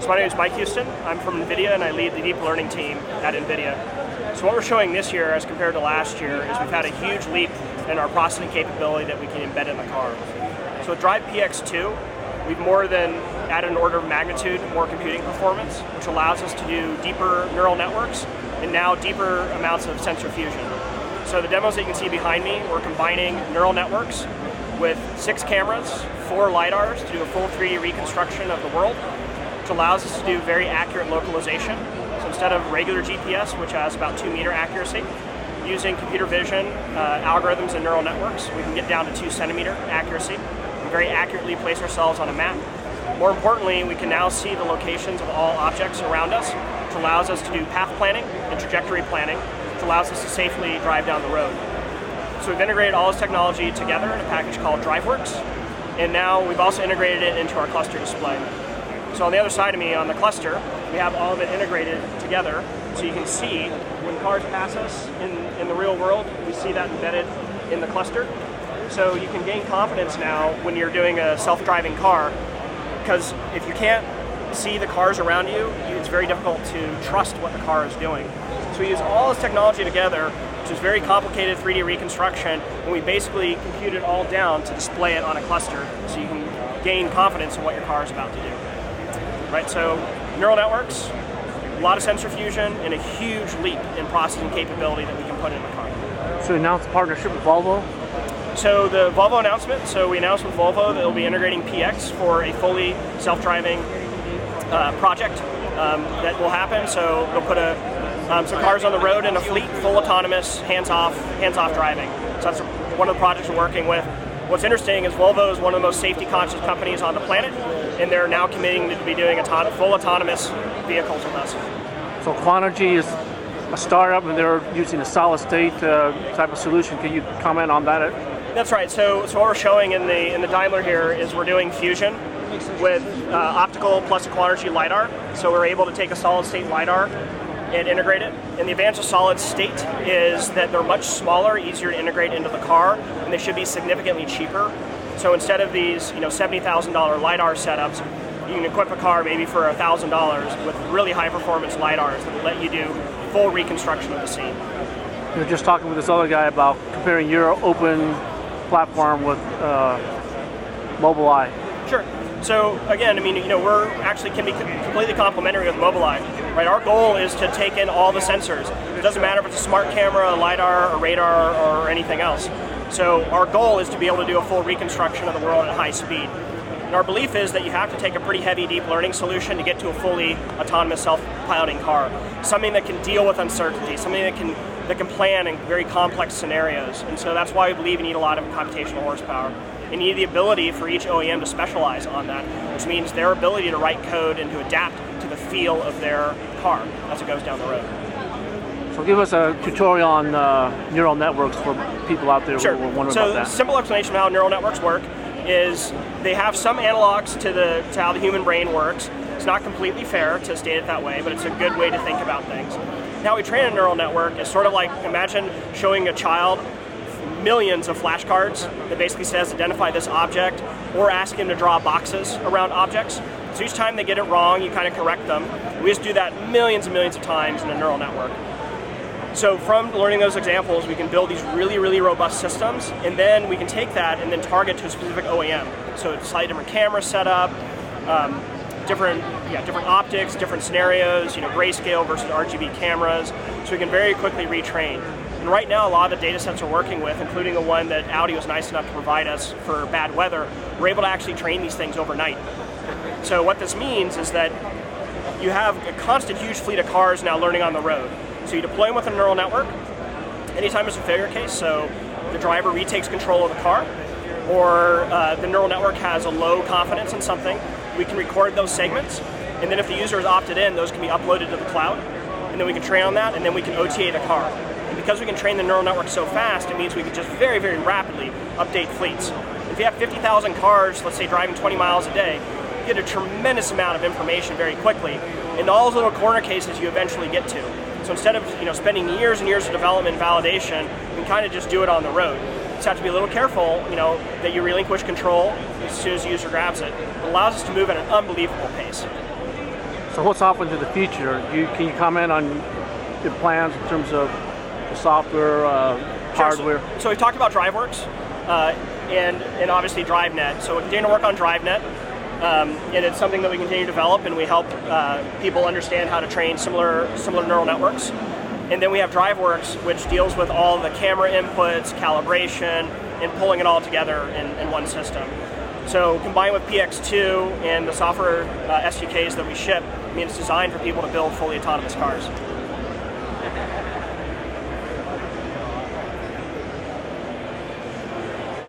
So my name is Mike Houston. I'm from NVIDIA and I lead the deep learning team at NVIDIA. So what we're showing this year as compared to last year is we've had a huge leap in our processing capability that we can embed in the car. So with Drive PX2, we've more than added an order of magnitude more computing performance, which allows us to do deeper neural networks and now deeper amounts of sensor fusion. So the demos that you can see behind me, we're combining neural networks with six cameras, four LiDARs to do a full 3D reconstruction of the world, allows us to do very accurate localization. So instead of regular GPS, which has about two meter accuracy, using computer vision uh, algorithms and neural networks, we can get down to two centimeter accuracy. We very accurately place ourselves on a map. More importantly, we can now see the locations of all objects around us, which allows us to do path planning and trajectory planning, which allows us to safely drive down the road. So we've integrated all this technology together in a package called DriveWorks, and now we've also integrated it into our cluster display. So on the other side of me, on the cluster, we have all of it integrated together, so you can see when cars pass us in, in the real world, we see that embedded in the cluster. So you can gain confidence now when you're doing a self-driving car, because if you can't see the cars around you, it's very difficult to trust what the car is doing. So we use all this technology together, which is very complicated 3D reconstruction, and we basically compute it all down to display it on a cluster so you can gain confidence in what your car is about to do. Right, so neural networks, a lot of sensor fusion, and a huge leap in processing capability that we can put in the car. So announced a partnership with Volvo? So the Volvo announcement, so we announced with Volvo that they'll be integrating PX for a fully self-driving uh, project um, that will happen. So they'll put a, um, some cars on the road in a fleet, full autonomous, hands-off, hands-off driving. So that's one of the projects we're working with. What's interesting is Volvo is one of the most safety-conscious companies on the planet, and they're now committing to be doing auto full autonomous vehicles with us. So Quanergy is a startup, and they're using a solid-state uh, type of solution. Can you comment on that? That's right. So, so what we're showing in the in the Daimler here is we're doing fusion with uh, optical plus a Quanergy LiDAR. So we're able to take a solid state LiDAR and integrate it. And the advantage of solid state is that they're much smaller, easier to integrate into the car, and they should be significantly cheaper. So instead of these, you know, $70,000 LiDAR setups, you can equip a car maybe for $1,000 with really high performance LiDARs that will let you do full reconstruction of the scene. You were just talking with this other guy about comparing your open platform with uh, Mobileye. Sure. So again, I mean, you know, we're actually can be completely complementary with Mobileye, right? Our goal is to take in all the sensors. It doesn't matter if it's a smart camera, a lidar, a radar, or anything else. So our goal is to be able to do a full reconstruction of the world at high speed. And our belief is that you have to take a pretty heavy deep learning solution to get to a fully autonomous self-piloting car. Something that can deal with uncertainty, something that can that can plan in very complex scenarios. And so that's why we believe you need a lot of computational horsepower. And You need the ability for each OEM to specialize on that, which means their ability to write code and to adapt feel of their car as it goes down the road. So give us a tutorial on uh, neural networks for people out there sure. who are wondering so about that. So simple explanation of how neural networks work is they have some analogs to the to how the human brain works. It's not completely fair to state it that way, but it's a good way to think about things. How we train a neural network is sort of like imagine showing a child millions of flashcards that basically says identify this object or ask him to draw boxes around objects. So each time they get it wrong, you kind of correct them. We just do that millions and millions of times in a neural network. So from learning those examples, we can build these really, really robust systems, and then we can take that and then target to a specific OEM. So it's slightly different camera setup, um, different, yeah, different optics, different scenarios, you know, grayscale versus RGB cameras, so we can very quickly retrain. And right now, a lot of the data sets we're working with, including the one that Audi was nice enough to provide us for bad weather, we're able to actually train these things overnight. So what this means is that you have a constant huge fleet of cars now learning on the road. So you deploy them with a neural network. Anytime there's a failure case, so the driver retakes control of the car, or uh, the neural network has a low confidence in something, we can record those segments, and then if the user is opted in, those can be uploaded to the cloud, and then we can train on that, and then we can OTA the car. And because we can train the neural network so fast, it means we can just very, very rapidly update fleets. If you have 50,000 cars, let's say driving 20 miles a day, get a tremendous amount of information very quickly, and all those little corner cases you eventually get to. So instead of you know spending years and years of development and validation, you can kind of just do it on the road. You just have to be a little careful, you know, that you relinquish control as soon as the user grabs it. It allows us to move at an unbelievable pace. So what's off into the future? You, can you comment on your plans in terms of the software, uh, Sure, so- hardware? So, we've talked about DriveWorks uh, and and obviously DriveNet. So we continue to work on DriveNet, um, and it's something that we continue to develop, and we help uh, people understand how to train similar similar neural networks. And then we have DriveWorks, which deals with all the camera inputs, calibration, and pulling it all together in, in one system. So combined with PX2 and the software uh, SDKs that we ship, I mean it's designed for people to build fully autonomous cars.